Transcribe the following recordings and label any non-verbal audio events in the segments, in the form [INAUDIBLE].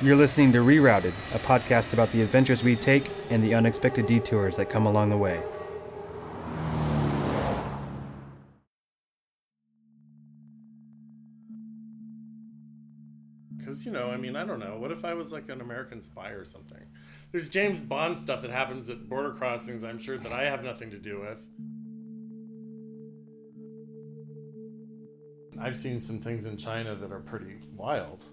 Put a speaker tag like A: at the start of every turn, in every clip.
A: You're listening to Rerouted, a podcast about the adventures we take and the unexpected detours that come along the way.
B: Because, you know, I mean, I don't know. What if I was like an American spy or something? There's James Bond stuff that happens at border crossings, I'm sure, that I have nothing to do with. I've seen some things in China that are pretty wild.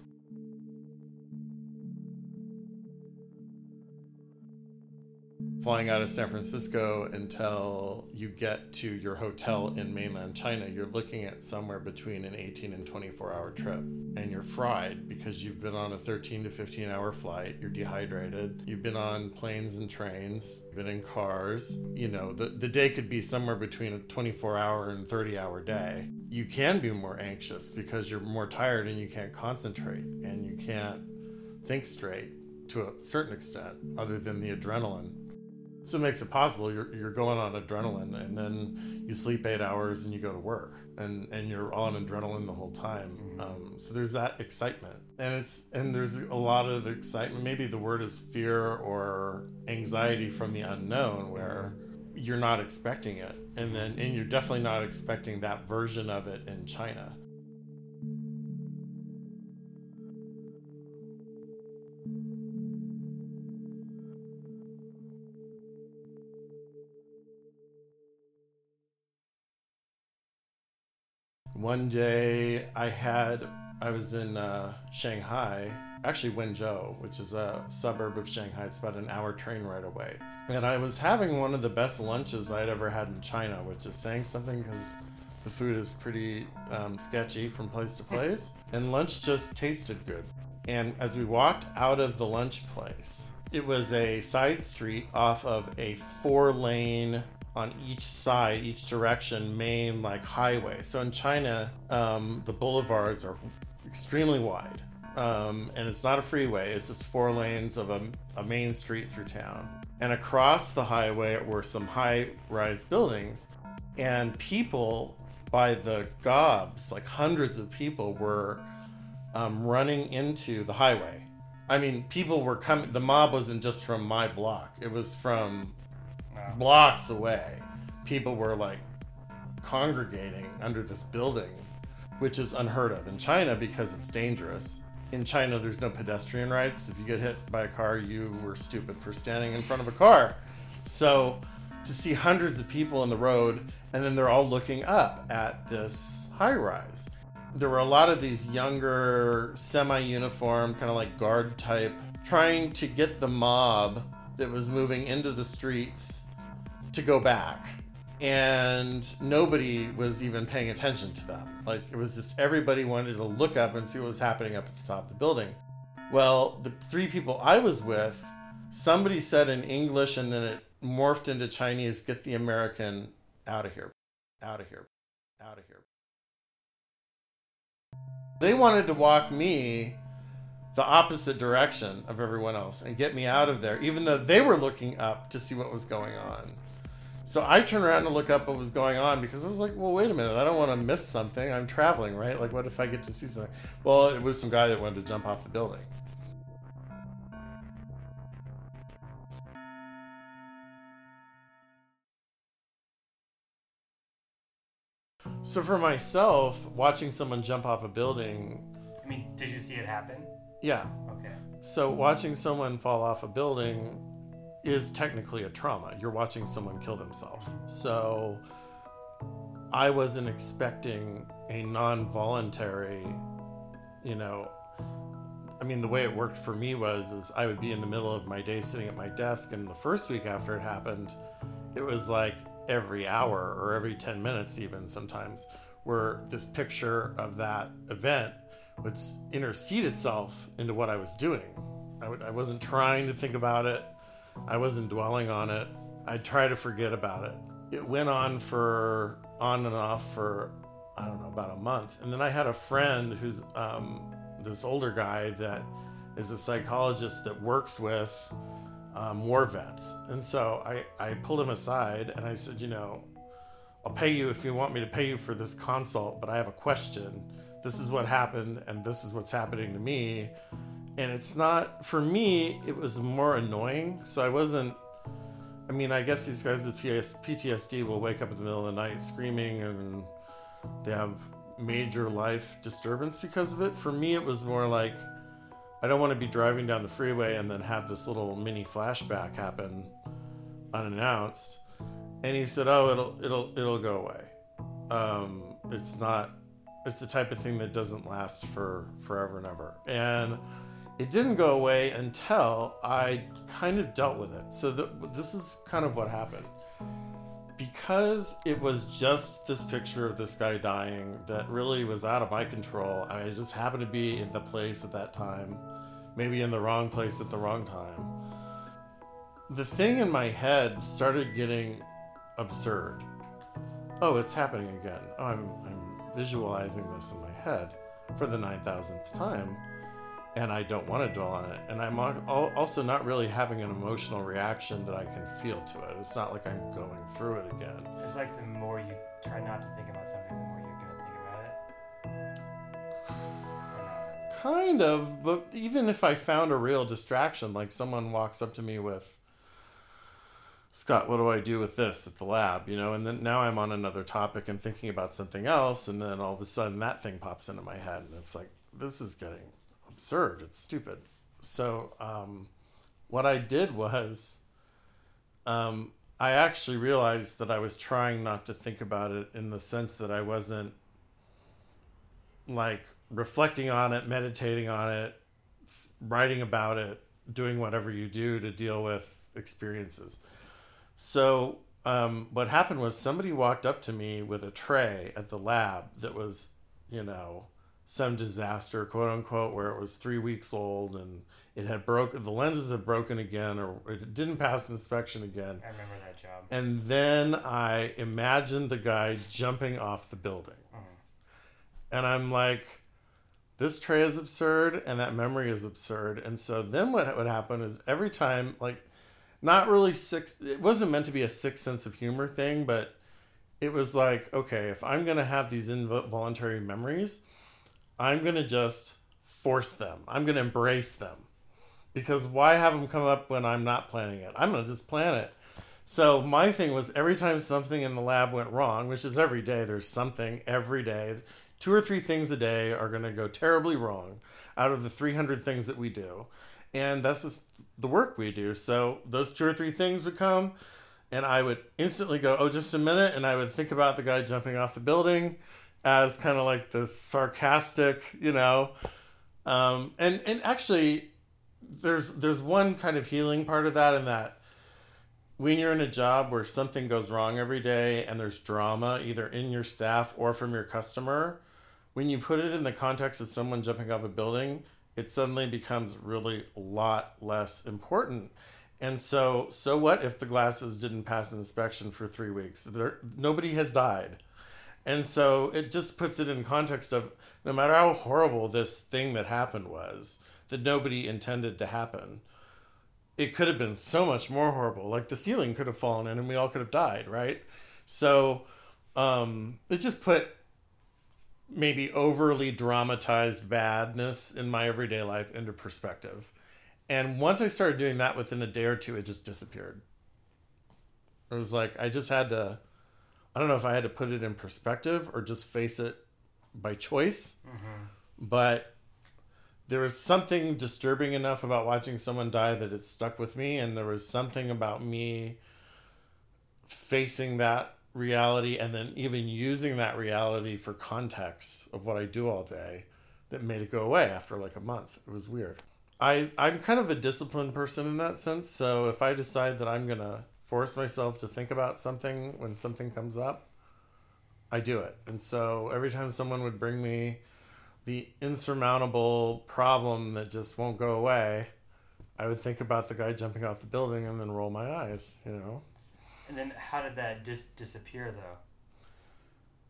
B: Flying out of San Francisco until you get to your hotel in mainland China, you're looking at somewhere between an 18 and 24 hour trip. And you're fried because you've been on a 13 to 15 hour flight, you're dehydrated, you've been on planes and trains, you've been in cars. You know, the, the day could be somewhere between a 24 hour and 30 hour day. You can be more anxious because you're more tired and you can't concentrate and you can't think straight to a certain extent, other than the adrenaline so it makes it possible you're, you're going on adrenaline and then you sleep eight hours and you go to work and, and you're on adrenaline the whole time. Mm-hmm. Um, so there's that excitement and it's, and there's a lot of excitement. Maybe the word is fear or anxiety from the unknown where you're not expecting it. And then, and you're definitely not expecting that version of it in China. One day I had I was in uh, Shanghai, actually Wenzhou, which is a suburb of Shanghai. It's about an hour train ride away. And I was having one of the best lunches I'd ever had in China, which is saying something because the food is pretty um, sketchy from place to place. [LAUGHS] And lunch just tasted good. And as we walked out of the lunch place, it was a side street off of a four lane on each side, each direction, main like highway. So in China, um, the boulevards are extremely wide. Um, and it's not a freeway, it's just four lanes of a, a main street through town. And across the highway were some high rise buildings, and people by the gobs, like hundreds of people, were um, running into the highway. I mean, people were coming, the mob wasn't just from my block, it was from blocks away, people were like congregating under this building, which is unheard of in China because it's dangerous. In China, there's no pedestrian rights. If you get hit by a car, you were stupid for standing in front of a car. So to see hundreds of people in the road and then they're all looking up at this high rise. There were a lot of these younger, semi uniform, kind of like guard type, trying to get the mob that was moving into the streets to go back and nobody was even paying attention to them. Like it was just everybody wanted to look up and see what was happening up at the top of the building. Well, the three people I was with, somebody said in English and then it morphed into Chinese, get the American out of here, out of here, out of here. They wanted to walk me the opposite direction of everyone else and get me out of there, even though they were looking up to see what was going on. So I turned around to look up what was going on because I was like, well, wait a minute. I don't want to miss something. I'm traveling, right? Like, what if I get to see something? Well, it was some guy that wanted to jump off the building. So for myself, watching someone jump off a building.
A: I mean, did you see it happen?
B: Yeah.
A: Okay.
B: So watching someone fall off a building is technically a trauma. You're watching someone kill themselves. So I wasn't expecting a non voluntary, you know, I mean, the way it worked for me was is I would be in the middle of my day sitting at my desk, and the first week after it happened, it was like every hour or every 10 minutes, even sometimes, where this picture of that event would intercede itself into what I was doing. I, wasn't trying to think about it. I wasn't dwelling on it. I try to forget about it. It went on for on and off for I don't know about a month, and then I had a friend who's um, this older guy that is a psychologist that works with um, war vets, and so I I pulled him aside and I said, you know, I'll pay you if you want me to pay you for this consult, but I have a question. This is what happened, and this is what's happening to me and it's not for me. It was more annoying. So I wasn't. I mean, I guess these guys with PTSD will wake up in the middle of the night screaming, and they have major life disturbance because of it. For me, it was more like I don't want to be driving down the freeway and then have this little mini flashback happen unannounced. And he said, "Oh, it'll it'll it'll go away. Um, it's not. It's the type of thing that doesn't last for forever and ever." And it didn't go away until I kind of dealt with it. So the, this is kind of what happened. Because it was just this picture of this guy dying that really was out of my control. I just happened to be in the place at that time, maybe in the wrong place at the wrong time. The thing in my head started getting absurd. Oh, it's happening again. Oh, I'm, I'm visualizing this in my head for the 9,000th time and I don't want to dwell on it. And I'm also not really having an emotional reaction that I can feel to it. It's not like I'm going through it again.
C: It's like the more you try not to think about something, the more you're going to think about
B: it. Kind of, but even if I found a real distraction, like someone walks up to me with, Scott, what do I do with this at the lab? You know, and then now I'm on another topic and thinking about something else, and then all of a sudden that thing pops into my head, and it's like, this is getting absurd. It's stupid. So um, what I did was um, I actually realized that I was trying not to think about it in the sense that I wasn't like reflecting on it, meditating on it, writing about it, doing whatever you do to deal with experiences. So um, what happened was somebody walked up to me with a tray at the lab that was, you know, some disaster, quote unquote, where it was three weeks old and it had broken, the lenses had broken again or it didn't pass inspection again.
C: I remember that job.
B: And then I imagined the guy jumping off the building. Mm-hmm. And I'm like, this tray is absurd and that memory is absurd. And so then what would happen is every time, like, not really six, it wasn't meant to be a sixth sense of humor thing, but it was like, okay, if I'm going to have these involuntary memories, I'm going to just force them. I'm going to embrace them. Because why have them come up when I'm not planning it? I'm going to just plan it. So my thing was every time something in the lab went wrong, which is every day, there's something every day. Two or three things a day are going to go terribly wrong out of the 300 things that we do. And that's just the work we do. So those two or three things would come, and I would instantly go, oh, just a minute. And I would think about the guy jumping off the building as kind of like the sarcastic, you know. Um, and and actually, there's there's one kind of healing part of that in that when you're in a job where something goes wrong every day and there's drama either in your staff or from your customer, when you put it in the context of someone jumping off a building, it suddenly becomes really a lot less important. And so, so what if the glasses didn't pass inspection for three weeks? There, nobody has died. And so it just puts it in context of no matter how horrible this thing that happened was, that nobody intended to happen, it could have been so much more horrible. Like the ceiling could have fallen in and we all could have died, right? So um, it just put maybe overly dramatized badness in my everyday life into perspective. And once I started doing that within a day or two, it just disappeared. It was like I just had to I don't know if I had to put it in perspective or just face it by choice, mm-hmm. but there was something disturbing enough about watching someone die that it stuck with me, and there was something about me facing that reality and then even using that reality for context of what I do all day that made it go away after like a month. It was weird. I, I'm kind of a disciplined person in that sense. So if I decide that I'm going to force myself to think about something when something comes up, I do it. And so every time someone would bring me the insurmountable problem that just won't go away, I would think about the guy jumping off the building and then roll my eyes, you know.
C: And then how did that just disappear though?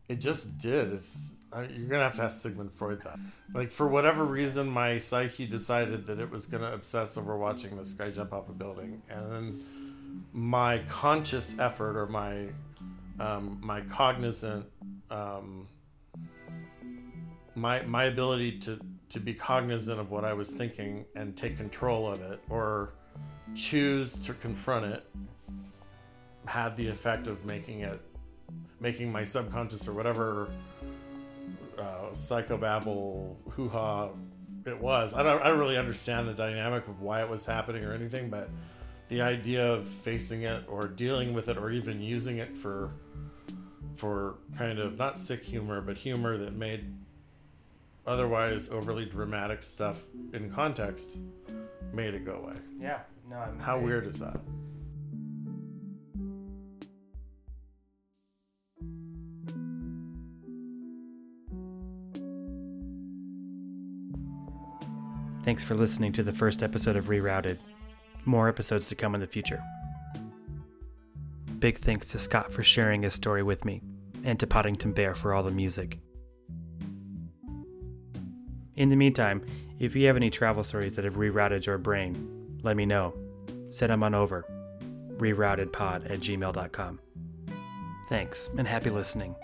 B: It just did. It's you're gonna have to ask Sigmund Freud that. Like for whatever reason, my psyche decided that it was gonna obsess over watching this guy jump off a building, and then my conscious effort or my um, my cognizant um, my my ability to to be cognizant of what I was thinking and take control of it or choose to confront it had the effect of making it making my subconscious or whatever uh, psychobabble hoo-ha it was. I don't, I don't really understand the dynamic of why it was happening or anything but the idea of facing it or dealing with it or even using it for for kind of not sick humor but humor that made otherwise overly dramatic stuff in context made it go away
C: Yeah. No. I'm
B: how weird is that
A: Thanks for listening to the first episode of Rerouted. More episodes to come in the future. Big thanks to Scott for sharing his story with me, and to Podington Bear for all the music. In the meantime, if you have any travel stories that have rerouted your brain, let me know. Send them on over. Reroutedpod at gmail.com. Thanks, and happy listening.